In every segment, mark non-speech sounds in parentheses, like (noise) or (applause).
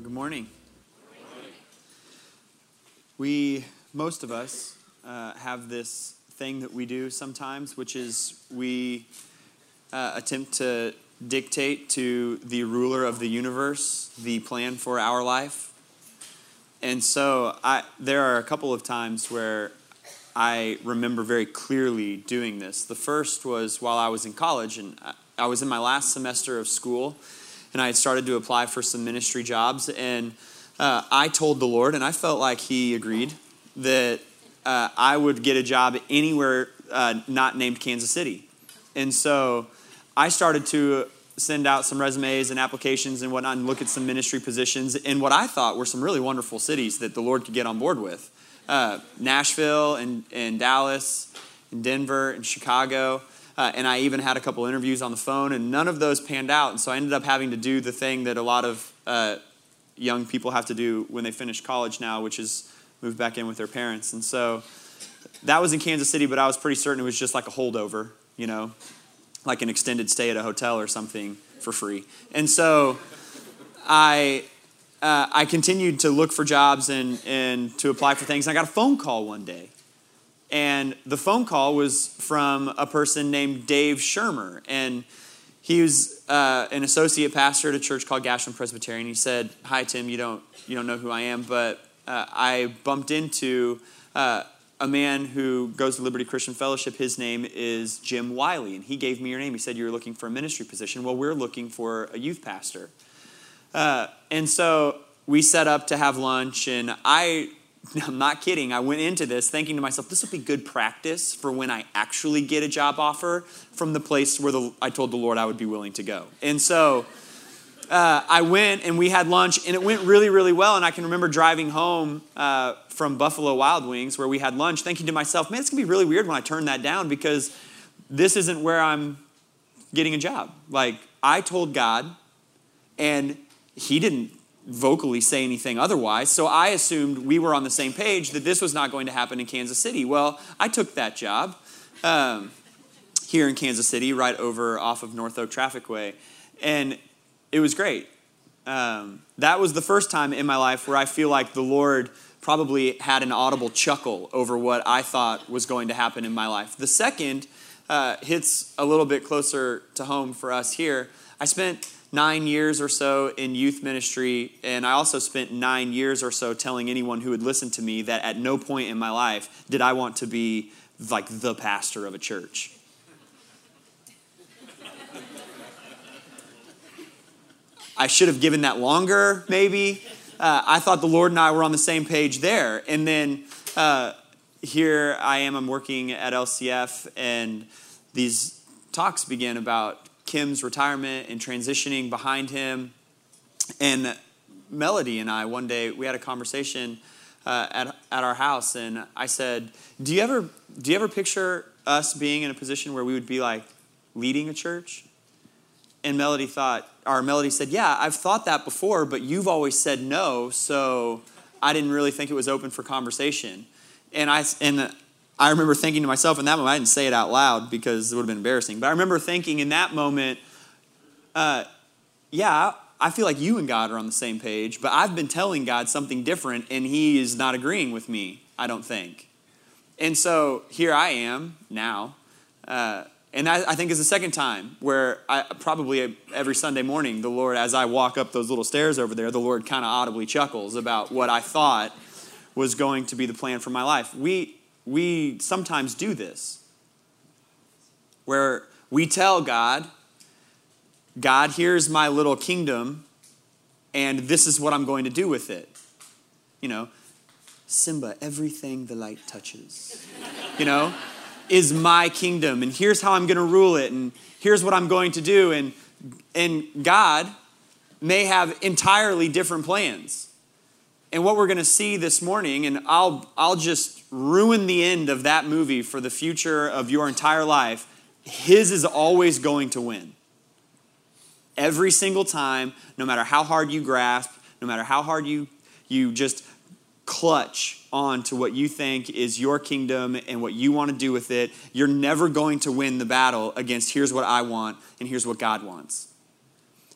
Good morning. We, most of us, uh, have this thing that we do sometimes, which is we uh, attempt to dictate to the ruler of the universe the plan for our life. And so I, there are a couple of times where I remember very clearly doing this. The first was while I was in college, and I- I was in my last semester of school, and I had started to apply for some ministry jobs. And uh, I told the Lord, and I felt like He agreed, that uh, I would get a job anywhere uh, not named Kansas City. And so I started to send out some resumes and applications and whatnot and look at some ministry positions in what I thought were some really wonderful cities that the Lord could get on board with uh, Nashville and, and Dallas, and Denver, and Chicago. Uh, and I even had a couple interviews on the phone, and none of those panned out. And so I ended up having to do the thing that a lot of uh, young people have to do when they finish college now, which is move back in with their parents. And so that was in Kansas City, but I was pretty certain it was just like a holdover, you know, like an extended stay at a hotel or something for free. And so I uh, I continued to look for jobs and, and to apply for things. And I got a phone call one day. And the phone call was from a person named Dave Shermer. And he was uh, an associate pastor at a church called Gashland Presbyterian. He said, Hi, Tim, you don't, you don't know who I am, but uh, I bumped into uh, a man who goes to Liberty Christian Fellowship. His name is Jim Wiley. And he gave me your name. He said, you were looking for a ministry position. Well, we're looking for a youth pastor. Uh, and so we set up to have lunch, and I, (laughs) I'm not kidding, I went into this thinking to myself, this will be good practice for when I actually get a job offer from the place where the, I told the Lord I would be willing to go. And so uh, I went and we had lunch, and it went really, really well. And I can remember driving home uh, from Buffalo Wild Wings where we had lunch, thinking to myself, man, it's gonna be really weird when I turn that down because this isn't where I'm getting a job. Like, I told God, and he didn't vocally say anything otherwise. So I assumed we were on the same page that this was not going to happen in Kansas City. Well, I took that job um, here in Kansas City, right over off of North Oak Trafficway, and it was great. Um, that was the first time in my life where I feel like the Lord probably had an audible chuckle over what I thought was going to happen in my life. The second uh, hits a little bit closer to home for us here. I spent nine years or so in youth ministry, and I also spent nine years or so telling anyone who would listen to me that at no point in my life did I want to be like the pastor of a church. I should have given that longer, maybe. Uh, I thought the Lord and I were on the same page there. And then uh, here I am, I'm working at LCF, and these talks begin about Kim's retirement and transitioning behind him. And Melody and I, one day, we had a conversation uh, at, at our house, and I said, do you, ever, do you ever picture us being in a position where we would be like leading a church? And Melody thought, or Melody said, Yeah, I've thought that before, but you've always said no, so I didn't really think it was open for conversation. And I, and I remember thinking to myself in that moment, I didn't say it out loud because it would have been embarrassing, but I remember thinking in that moment, uh, yeah, I feel like you and God are on the same page, but I've been telling God something different, and He is not agreeing with me, I don't think. And so here I am now. Uh, and that, I think is the second time where I probably every Sunday morning, the Lord, as I walk up those little stairs over there, the Lord kind of audibly chuckles about what I thought was going to be the plan for my life. We, we sometimes do this where we tell God, God, here's my little kingdom, and this is what I'm going to do with it. You know, Simba, everything the light touches. You know? is my kingdom and here's how I'm going to rule it and here's what I'm going to do and and God may have entirely different plans. And what we're going to see this morning and I'll I'll just ruin the end of that movie for the future of your entire life. His is always going to win. Every single time, no matter how hard you grasp, no matter how hard you you just clutch on to what you think is your kingdom and what you want to do with it, you're never going to win the battle against here's what I want and here's what God wants.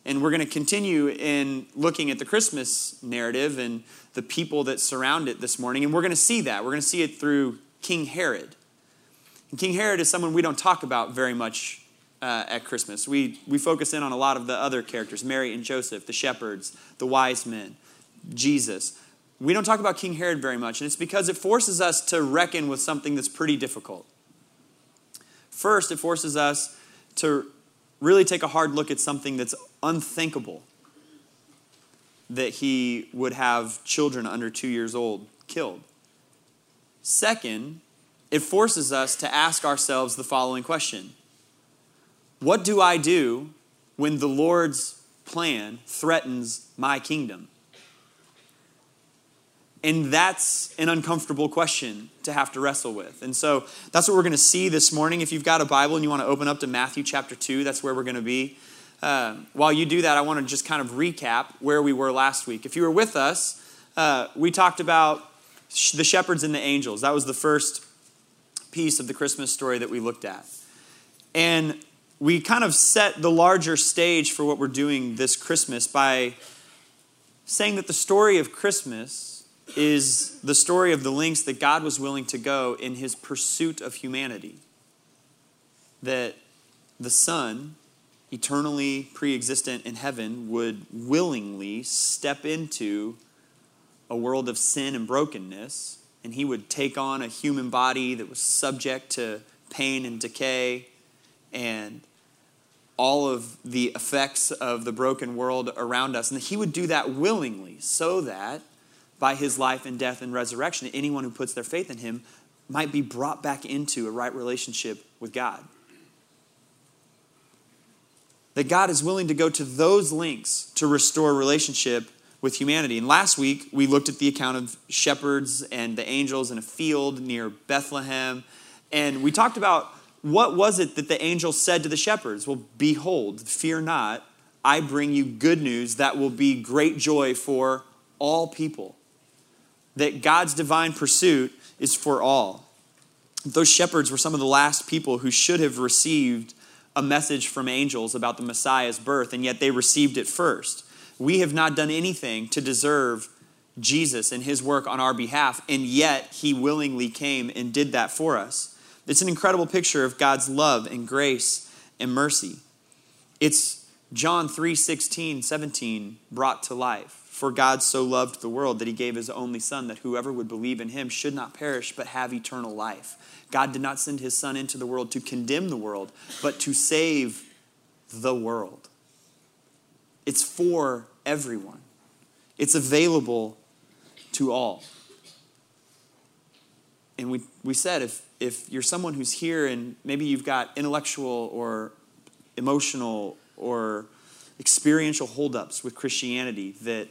And we're going to continue in looking at the Christmas narrative and the people that surround it this morning. And we're going to see that. We're going to see it through King Herod. And King Herod is someone we don't talk about very much uh, at Christmas. We, we focus in on a lot of the other characters Mary and Joseph, the shepherds, the wise men, Jesus. We don't talk about King Herod very much, and it's because it forces us to reckon with something that's pretty difficult. First, it forces us to really take a hard look at something that's unthinkable that he would have children under two years old killed. Second, it forces us to ask ourselves the following question What do I do when the Lord's plan threatens my kingdom? And that's an uncomfortable question to have to wrestle with. And so that's what we're going to see this morning. If you've got a Bible and you want to open up to Matthew chapter 2, that's where we're going to be. Uh, while you do that, I want to just kind of recap where we were last week. If you were with us, uh, we talked about sh- the shepherds and the angels. That was the first piece of the Christmas story that we looked at. And we kind of set the larger stage for what we're doing this Christmas by saying that the story of Christmas is the story of the lengths that God was willing to go in his pursuit of humanity. That the Son, eternally pre existent in heaven, would willingly step into a world of sin and brokenness, and he would take on a human body that was subject to pain and decay and all of the effects of the broken world around us. And he would do that willingly so that by his life and death and resurrection, anyone who puts their faith in him might be brought back into a right relationship with God. That God is willing to go to those lengths to restore relationship with humanity. And last week, we looked at the account of shepherds and the angels in a field near Bethlehem. And we talked about what was it that the angel said to the shepherds? Well, behold, fear not, I bring you good news that will be great joy for all people that God's divine pursuit is for all. Those shepherds were some of the last people who should have received a message from angels about the Messiah's birth, and yet they received it first. We have not done anything to deserve Jesus and his work on our behalf, and yet he willingly came and did that for us. It's an incredible picture of God's love and grace and mercy. It's John 3 16, 17 brought to life. For God so loved the world that he gave his only Son, that whoever would believe in him should not perish, but have eternal life. God did not send his Son into the world to condemn the world, but to save the world. It's for everyone, it's available to all. And we, we said if, if you're someone who's here and maybe you've got intellectual or emotional or experiential holdups with Christianity that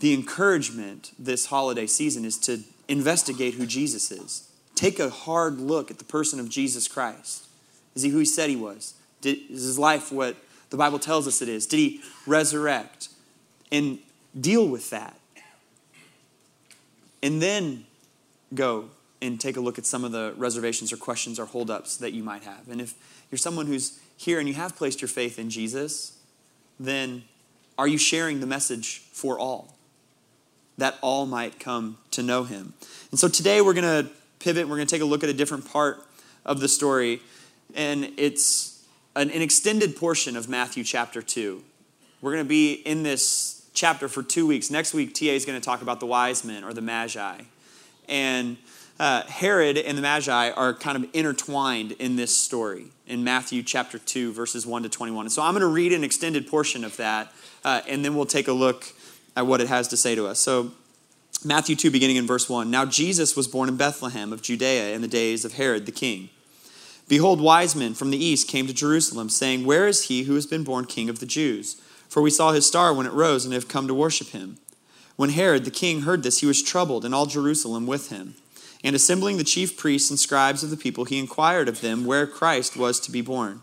the encouragement this holiday season is to investigate who Jesus is. Take a hard look at the person of Jesus Christ. Is he who he said he was? Did, is his life what the Bible tells us it is? Did he resurrect? And deal with that. And then go and take a look at some of the reservations or questions or holdups that you might have. And if you're someone who's here and you have placed your faith in Jesus, then are you sharing the message for all? that all might come to know him. And so today we're going to pivot, we're going to take a look at a different part of the story, and it's an, an extended portion of Matthew chapter 2. We're going to be in this chapter for two weeks. Next week, TA is going to talk about the wise men or the magi. And uh, Herod and the Magi are kind of intertwined in this story in Matthew chapter 2, verses 1 to 21. And so I'm going to read an extended portion of that, uh, and then we'll take a look at what it has to say to us. So, Matthew 2, beginning in verse 1. Now, Jesus was born in Bethlehem of Judea in the days of Herod the king. Behold, wise men from the east came to Jerusalem, saying, Where is he who has been born king of the Jews? For we saw his star when it rose and have come to worship him. When Herod the king heard this, he was troubled, and all Jerusalem with him. And assembling the chief priests and scribes of the people, he inquired of them where Christ was to be born.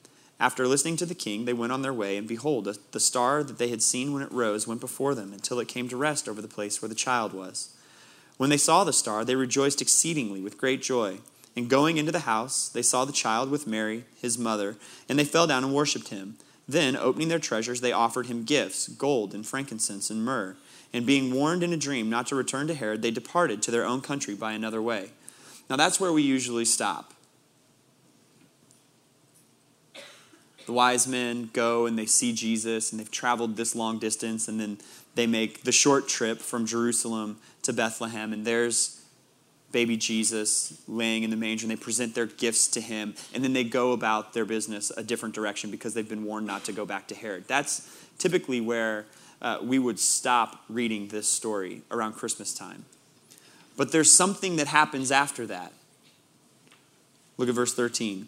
After listening to the king, they went on their way, and behold, the star that they had seen when it rose went before them until it came to rest over the place where the child was. When they saw the star, they rejoiced exceedingly with great joy. And going into the house, they saw the child with Mary, his mother, and they fell down and worshipped him. Then, opening their treasures, they offered him gifts gold and frankincense and myrrh. And being warned in a dream not to return to Herod, they departed to their own country by another way. Now, that's where we usually stop. The wise men go and they see Jesus and they've traveled this long distance and then they make the short trip from Jerusalem to Bethlehem and there's baby Jesus laying in the manger and they present their gifts to him and then they go about their business a different direction because they've been warned not to go back to Herod. That's typically where uh, we would stop reading this story around Christmas time. But there's something that happens after that. Look at verse 13.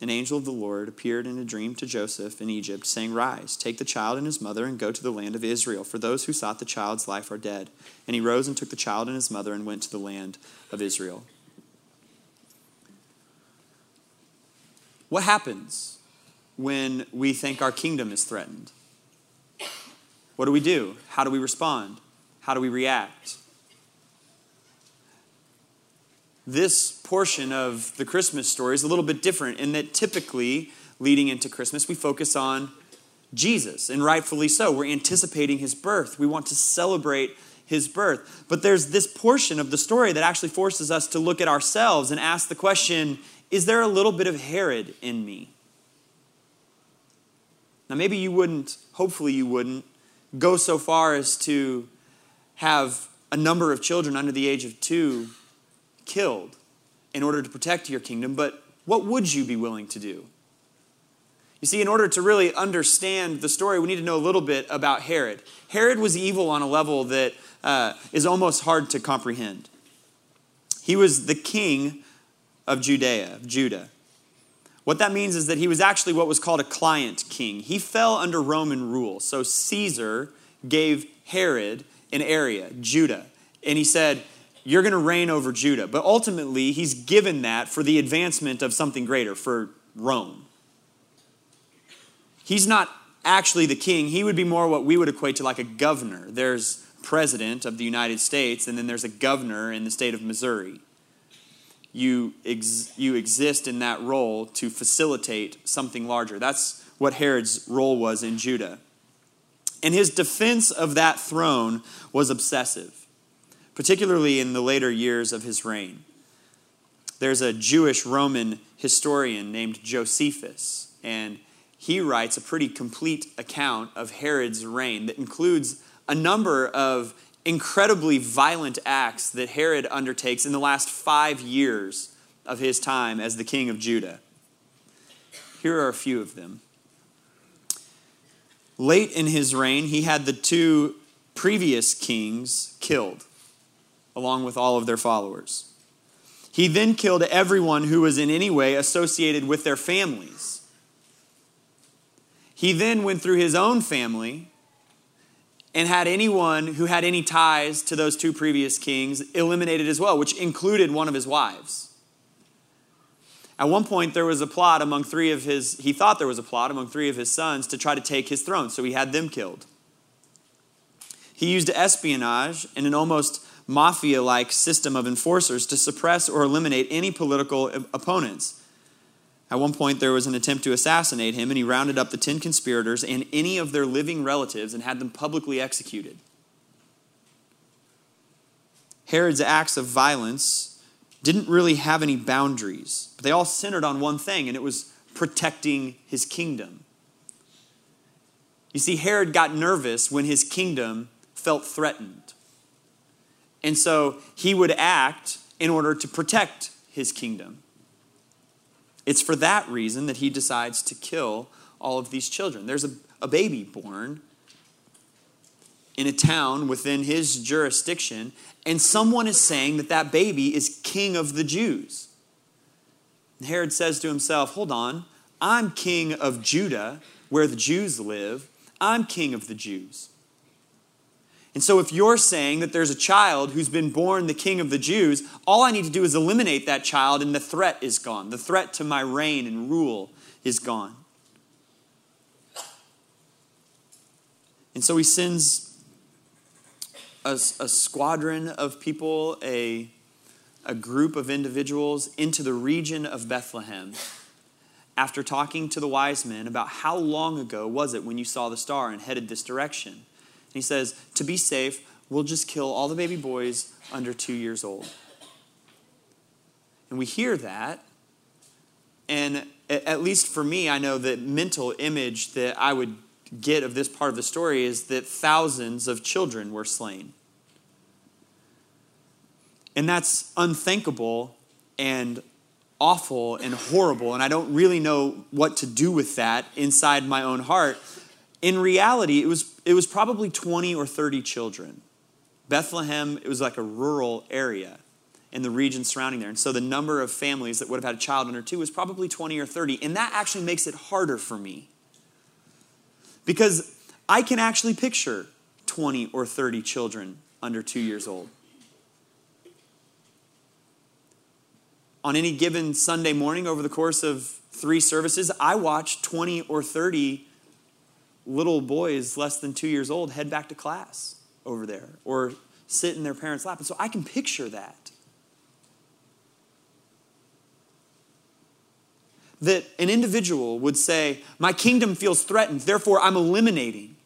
an angel of the Lord appeared in a dream to Joseph in Egypt, saying, Rise, take the child and his mother, and go to the land of Israel, for those who sought the child's life are dead. And he rose and took the child and his mother and went to the land of Israel. What happens when we think our kingdom is threatened? What do we do? How do we respond? How do we react? This portion of the Christmas story is a little bit different in that typically, leading into Christmas, we focus on Jesus, and rightfully so. We're anticipating his birth, we want to celebrate his birth. But there's this portion of the story that actually forces us to look at ourselves and ask the question is there a little bit of Herod in me? Now, maybe you wouldn't, hopefully, you wouldn't go so far as to have a number of children under the age of two killed in order to protect your kingdom, but what would you be willing to do? You see, in order to really understand the story, we need to know a little bit about Herod. Herod was evil on a level that uh, is almost hard to comprehend. He was the king of Judea, of Judah. What that means is that he was actually what was called a client king. He fell under Roman rule. So Caesar gave Herod an area, Judah. And he said, you're going to reign over Judah. But ultimately, he's given that for the advancement of something greater, for Rome. He's not actually the king. He would be more what we would equate to like a governor. There's president of the United States, and then there's a governor in the state of Missouri. You, ex- you exist in that role to facilitate something larger. That's what Herod's role was in Judah. And his defense of that throne was obsessive particularly in the later years of his reign. There's a Jewish Roman historian named Josephus, and he writes a pretty complete account of Herod's reign that includes a number of incredibly violent acts that Herod undertakes in the last five years of his time as the king of Judah. Here are a few of them. Late in his reign, he had the two previous kings killed along with all of their followers. He then killed everyone who was in any way associated with their families. He then went through his own family and had anyone who had any ties to those two previous kings eliminated as well, which included one of his wives. At one point, there was a plot among three of his, he thought there was a plot among three of his sons to try to take his throne, so he had them killed. He used espionage and an almost mafia like system of enforcers to suppress or eliminate any political opponents. At one point, there was an attempt to assassinate him, and he rounded up the 10 conspirators and any of their living relatives and had them publicly executed. Herod's acts of violence didn't really have any boundaries, but they all centered on one thing, and it was protecting his kingdom. You see, Herod got nervous when his kingdom felt threatened. And so he would act in order to protect his kingdom. It's for that reason that he decides to kill all of these children. There's a, a baby born in a town within his jurisdiction, and someone is saying that that baby is king of the Jews. And Herod says to himself, Hold on, I'm king of Judah, where the Jews live. I'm king of the Jews. And so, if you're saying that there's a child who's been born the king of the Jews, all I need to do is eliminate that child, and the threat is gone. The threat to my reign and rule is gone. And so, he sends a, a squadron of people, a, a group of individuals, into the region of Bethlehem after talking to the wise men about how long ago was it when you saw the star and headed this direction he says, to be safe, we'll just kill all the baby boys under two years old. And we hear that, and at least for me, I know the mental image that I would get of this part of the story is that thousands of children were slain. And that's unthinkable and awful and horrible, and I don't really know what to do with that inside my own heart. In reality, it was, it was probably 20 or 30 children. Bethlehem, it was like a rural area in the region surrounding there. And so the number of families that would have had a child under two was probably 20 or 30. And that actually makes it harder for me. Because I can actually picture 20 or 30 children under two years old. On any given Sunday morning over the course of three services, I watch 20 or 30 little boys less than two years old head back to class over there or sit in their parents' lap. And so I can picture that. That an individual would say, My kingdom feels threatened, therefore I'm eliminating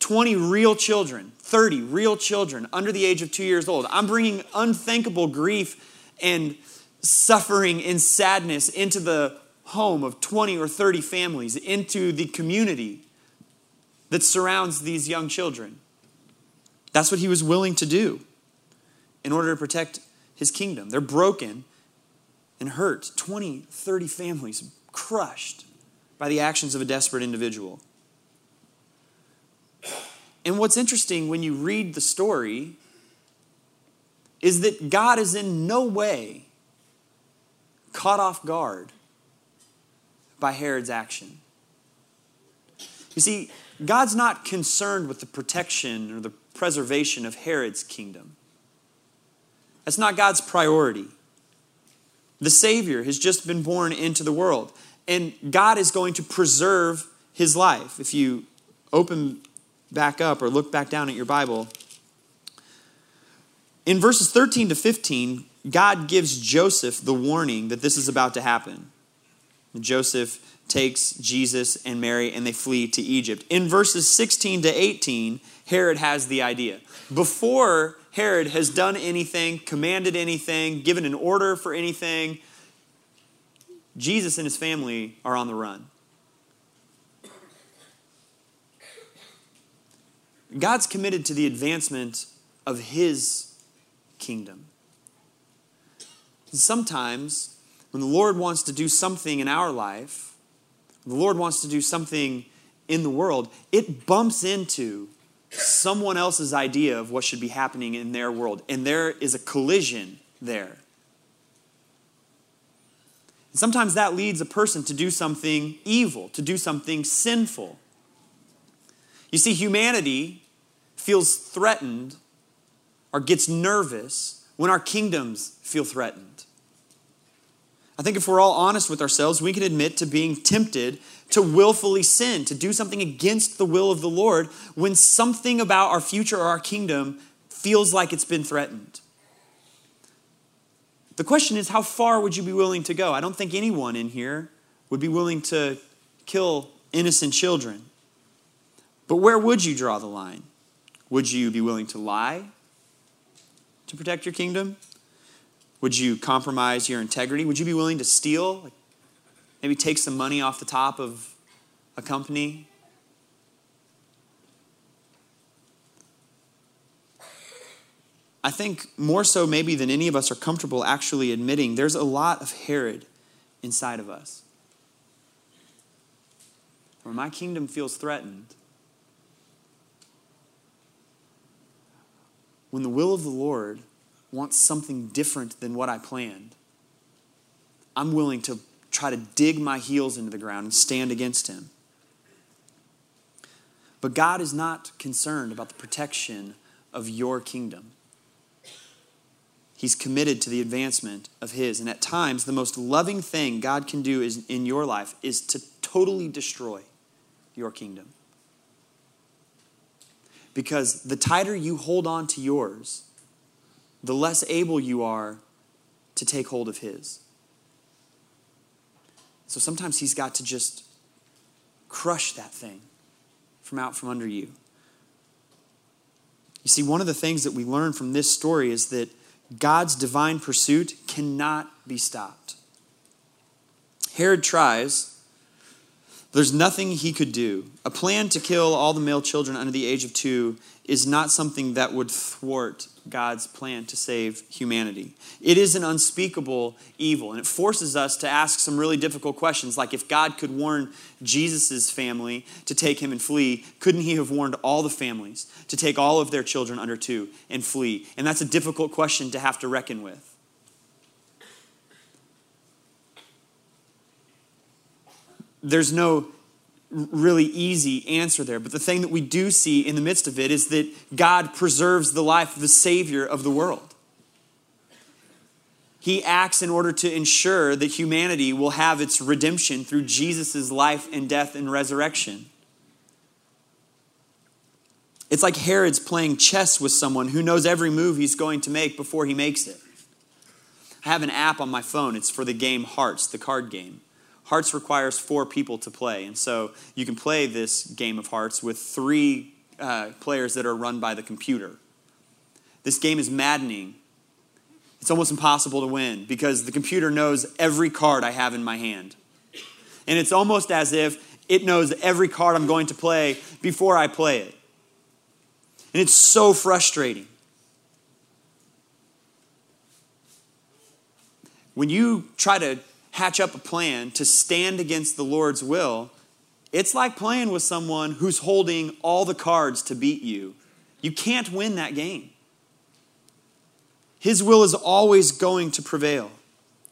20 real children, 30 real children under the age of two years old. I'm bringing unthinkable grief and suffering and sadness into the home of 20 or 30 families, into the community that surrounds these young children. That's what he was willing to do in order to protect his kingdom. They're broken and hurt. 20, 30 families crushed by the actions of a desperate individual. And what's interesting when you read the story is that God is in no way caught off guard by Herod's action. You see, God's not concerned with the protection or the preservation of Herod's kingdom. That's not God's priority. The Savior has just been born into the world, and God is going to preserve his life. If you open back up or look back down at your Bible, in verses 13 to 15, God gives Joseph the warning that this is about to happen. Joseph takes Jesus and Mary and they flee to Egypt. In verses 16 to 18, Herod has the idea. Before Herod has done anything, commanded anything, given an order for anything, Jesus and his family are on the run. God's committed to the advancement of his kingdom. Sometimes when the Lord wants to do something in our life, the Lord wants to do something in the world, it bumps into someone else's idea of what should be happening in their world. And there is a collision there. And sometimes that leads a person to do something evil, to do something sinful. You see, humanity feels threatened or gets nervous when our kingdoms feel threatened. I think if we're all honest with ourselves, we can admit to being tempted to willfully sin, to do something against the will of the Lord when something about our future or our kingdom feels like it's been threatened. The question is, how far would you be willing to go? I don't think anyone in here would be willing to kill innocent children. But where would you draw the line? Would you be willing to lie to protect your kingdom? Would you compromise your integrity? Would you be willing to steal? maybe take some money off the top of a company? I think more so, maybe, than any of us are comfortable actually admitting, there's a lot of Herod inside of us. Where my kingdom feels threatened, when the will of the Lord wants something different than what I planned, I'm willing to try to dig my heels into the ground and stand against him. But God is not concerned about the protection of your kingdom. He's committed to the advancement of His. And at times, the most loving thing God can do is, in your life is to totally destroy your kingdom. Because the tighter you hold on to yours, the less able you are to take hold of His. So sometimes He's got to just crush that thing from out from under you. You see, one of the things that we learn from this story is that God's divine pursuit cannot be stopped. Herod tries. There's nothing he could do. A plan to kill all the male children under the age of two is not something that would thwart God's plan to save humanity. It is an unspeakable evil, and it forces us to ask some really difficult questions like if God could warn Jesus' family to take him and flee, couldn't he have warned all the families to take all of their children under two and flee? And that's a difficult question to have to reckon with. There's no really easy answer there. But the thing that we do see in the midst of it is that God preserves the life of the Savior of the world. He acts in order to ensure that humanity will have its redemption through Jesus' life and death and resurrection. It's like Herod's playing chess with someone who knows every move he's going to make before he makes it. I have an app on my phone, it's for the game Hearts, the card game. Hearts requires four people to play, and so you can play this game of Hearts with three uh, players that are run by the computer. This game is maddening. It's almost impossible to win because the computer knows every card I have in my hand. And it's almost as if it knows every card I'm going to play before I play it. And it's so frustrating. When you try to hatch up a plan to stand against the Lord's will, it's like playing with someone who's holding all the cards to beat you. You can't win that game. His will is always going to prevail.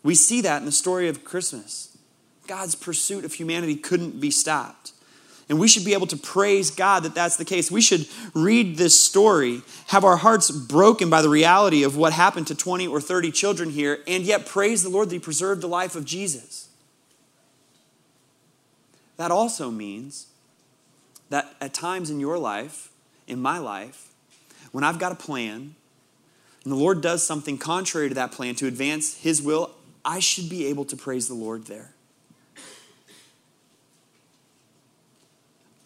We see that in the story of Christmas. God's pursuit of humanity couldn't be stopped. And we should be able to praise God that that's the case. We should read this story, have our hearts broken by the reality of what happened to 20 or 30 children here, and yet praise the Lord that He preserved the life of Jesus. That also means that at times in your life, in my life, when I've got a plan and the Lord does something contrary to that plan to advance His will, I should be able to praise the Lord there.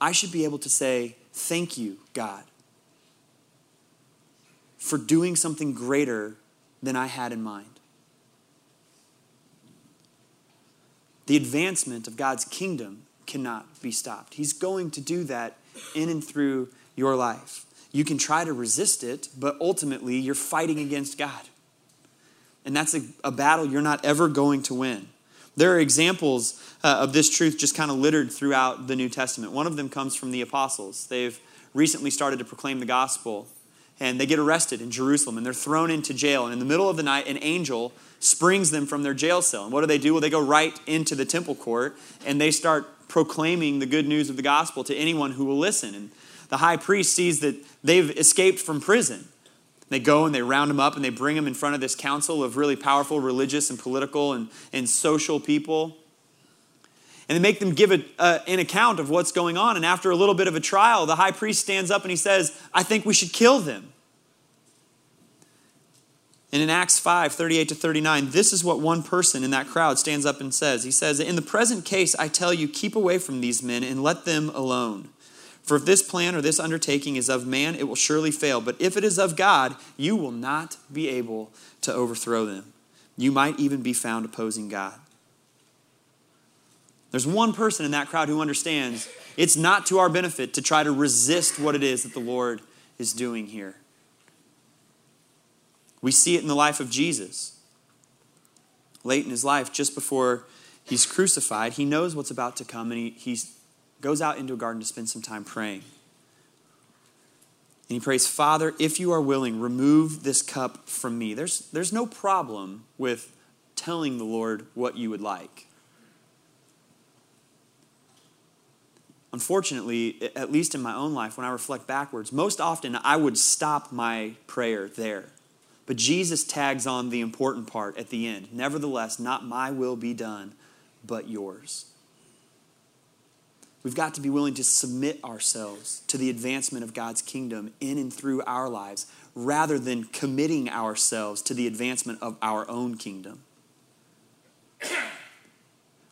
I should be able to say, Thank you, God, for doing something greater than I had in mind. The advancement of God's kingdom cannot be stopped. He's going to do that in and through your life. You can try to resist it, but ultimately you're fighting against God. And that's a, a battle you're not ever going to win. There are examples uh, of this truth just kind of littered throughout the New Testament. One of them comes from the apostles. They've recently started to proclaim the gospel, and they get arrested in Jerusalem, and they're thrown into jail. And in the middle of the night, an angel springs them from their jail cell. And what do they do? Well, they go right into the temple court, and they start proclaiming the good news of the gospel to anyone who will listen. And the high priest sees that they've escaped from prison. They go and they round them up and they bring them in front of this council of really powerful religious and political and, and social people and they make them give a, uh, an account of what's going on. And after a little bit of a trial, the high priest stands up and he says, I think we should kill them. And in Acts 5 38 to 39, this is what one person in that crowd stands up and says. He says, In the present case, I tell you, keep away from these men and let them alone. For if this plan or this undertaking is of man, it will surely fail. But if it is of God, you will not be able to overthrow them. You might even be found opposing God. There's one person in that crowd who understands it's not to our benefit to try to resist what it is that the Lord is doing here. We see it in the life of Jesus. Late in his life, just before he's crucified, he knows what's about to come and he, he goes out into a garden to spend some time praying. And he prays, Father, if you are willing, remove this cup from me. There's, there's no problem with telling the Lord what you would like. Unfortunately, at least in my own life, when I reflect backwards, most often I would stop my prayer there. But Jesus tags on the important part at the end. Nevertheless, not my will be done, but yours. We've got to be willing to submit ourselves to the advancement of God's kingdom in and through our lives rather than committing ourselves to the advancement of our own kingdom.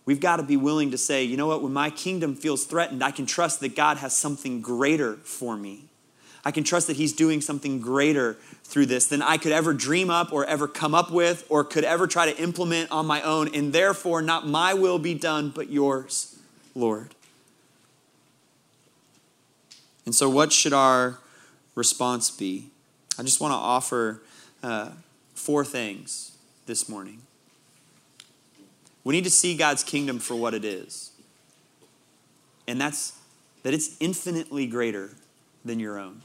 We've got to be willing to say, you know what, when my kingdom feels threatened, I can trust that God has something greater for me. I can trust that He's doing something greater through this than I could ever dream up or ever come up with or could ever try to implement on my own. And therefore, not my will be done, but yours, Lord. And so, what should our response be? I just want to offer uh, four things this morning. We need to see God's kingdom for what it is. And that's that it's infinitely greater than your own.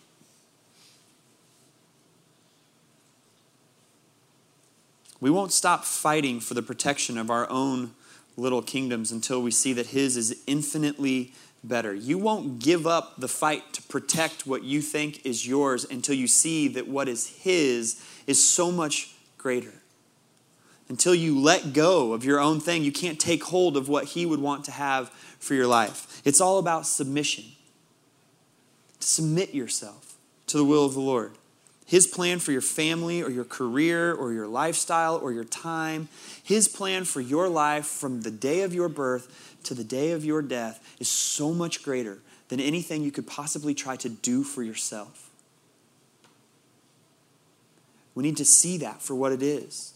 We won't stop fighting for the protection of our own little kingdoms until we see that His is infinitely better. You won't give up the fight to protect what you think is yours until you see that what is His is so much greater until you let go of your own thing, you can't take hold of what He would want to have for your life. It's all about submission. Submit yourself to the will of the Lord. His plan for your family or your career or your lifestyle or your time, His plan for your life from the day of your birth to the day of your death is so much greater than anything you could possibly try to do for yourself. We need to see that for what it is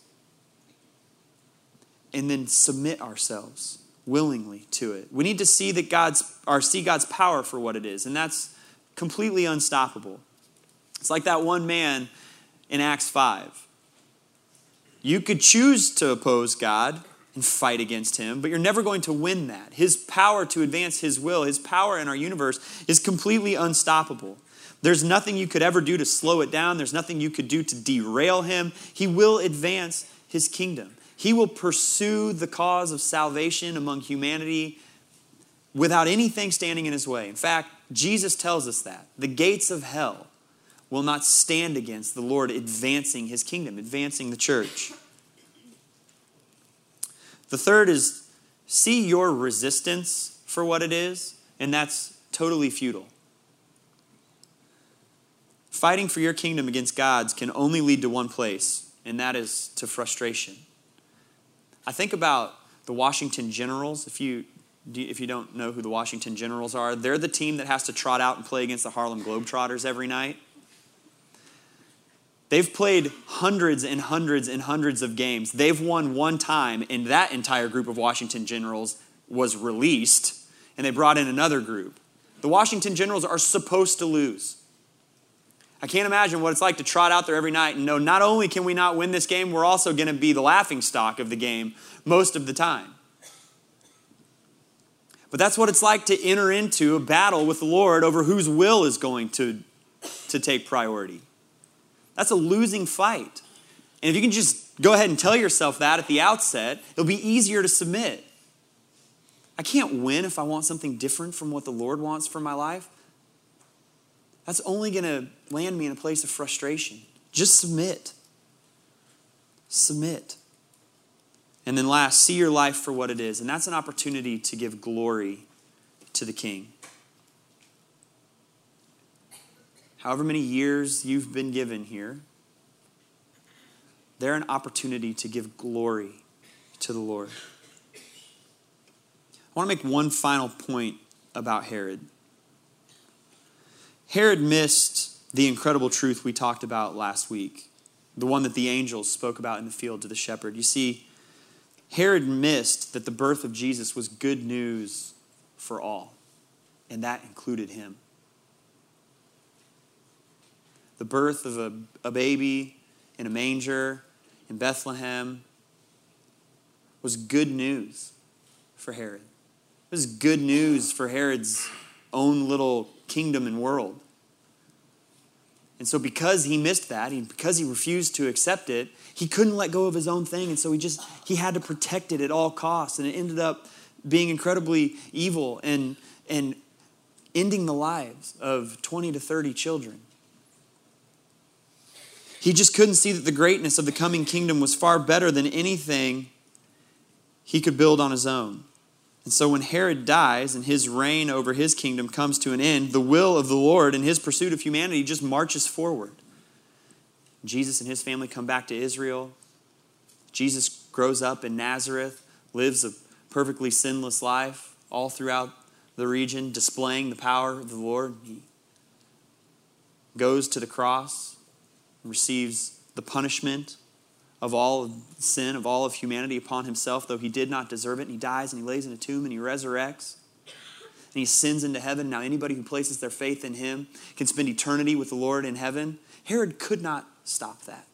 and then submit ourselves willingly to it. We need to see that God's or see God's power for what it is, and that's completely unstoppable. It's like that one man in Acts 5. You could choose to oppose God and fight against him, but you're never going to win that. His power to advance his will, his power in our universe is completely unstoppable. There's nothing you could ever do to slow it down. There's nothing you could do to derail him. He will advance his kingdom. He will pursue the cause of salvation among humanity without anything standing in his way. In fact, Jesus tells us that. The gates of hell will not stand against the Lord advancing his kingdom, advancing the church. The third is see your resistance for what it is, and that's totally futile. Fighting for your kingdom against God's can only lead to one place, and that is to frustration. I think about the Washington Generals. If you if you don't know who the Washington Generals are, they're the team that has to trot out and play against the Harlem Globetrotters every night. They've played hundreds and hundreds and hundreds of games. They've won one time, and that entire group of Washington Generals was released, and they brought in another group. The Washington Generals are supposed to lose. I can't imagine what it's like to trot out there every night and know not only can we not win this game, we're also going to be the laughing stock of the game most of the time. But that's what it's like to enter into a battle with the Lord over whose will is going to, to take priority. That's a losing fight. And if you can just go ahead and tell yourself that at the outset, it'll be easier to submit. I can't win if I want something different from what the Lord wants for my life. That's only going to land me in a place of frustration. Just submit. Submit. And then last, see your life for what it is. And that's an opportunity to give glory to the King. However many years you've been given here, they're an opportunity to give glory to the Lord. I want to make one final point about Herod. Herod missed the incredible truth we talked about last week, the one that the angels spoke about in the field to the shepherd. You see, Herod missed that the birth of Jesus was good news for all, and that included him. The birth of a, a baby in a manger in Bethlehem was good news for Herod. It was good news for Herod's own little kingdom and world. And so, because he missed that, he, because he refused to accept it, he couldn't let go of his own thing. And so, he just he had to protect it at all costs. And it ended up being incredibly evil and, and ending the lives of 20 to 30 children. He just couldn't see that the greatness of the coming kingdom was far better than anything he could build on his own. And so when Herod dies and his reign over his kingdom comes to an end, the will of the Lord and his pursuit of humanity just marches forward. Jesus and his family come back to Israel. Jesus grows up in Nazareth, lives a perfectly sinless life all throughout the region, displaying the power of the Lord. He goes to the cross, receives the punishment of all of sin, of all of humanity upon himself, though he did not deserve it. And he dies and he lays in a tomb and he resurrects. And he sends into heaven. Now, anybody who places their faith in him can spend eternity with the Lord in heaven. Herod could not stop that.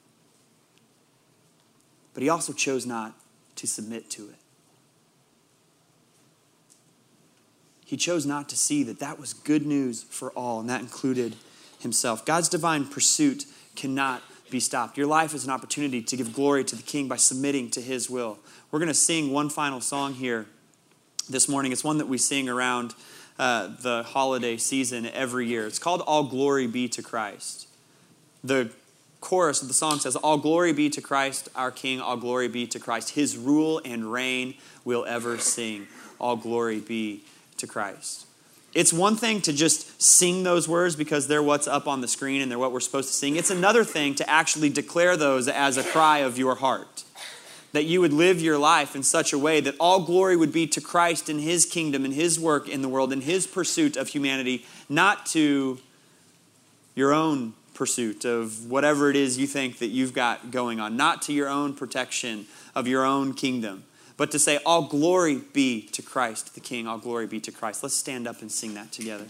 But he also chose not to submit to it. He chose not to see that that was good news for all, and that included himself. God's divine pursuit cannot be stopped. Your life is an opportunity to give glory to the King by submitting to His will. We're going to sing one final song here this morning. It's one that we sing around uh, the holiday season every year. It's called All Glory Be to Christ. The chorus of the song says, All glory be to Christ, our King, all glory be to Christ. His rule and reign will ever sing. All glory be to Christ. It's one thing to just sing those words because they're what's up on the screen and they're what we're supposed to sing. It's another thing to actually declare those as a cry of your heart. That you would live your life in such a way that all glory would be to Christ and His kingdom and His work in the world and His pursuit of humanity, not to your own pursuit of whatever it is you think that you've got going on, not to your own protection of your own kingdom but to say, All glory be to Christ the King, all glory be to Christ. Let's stand up and sing that together.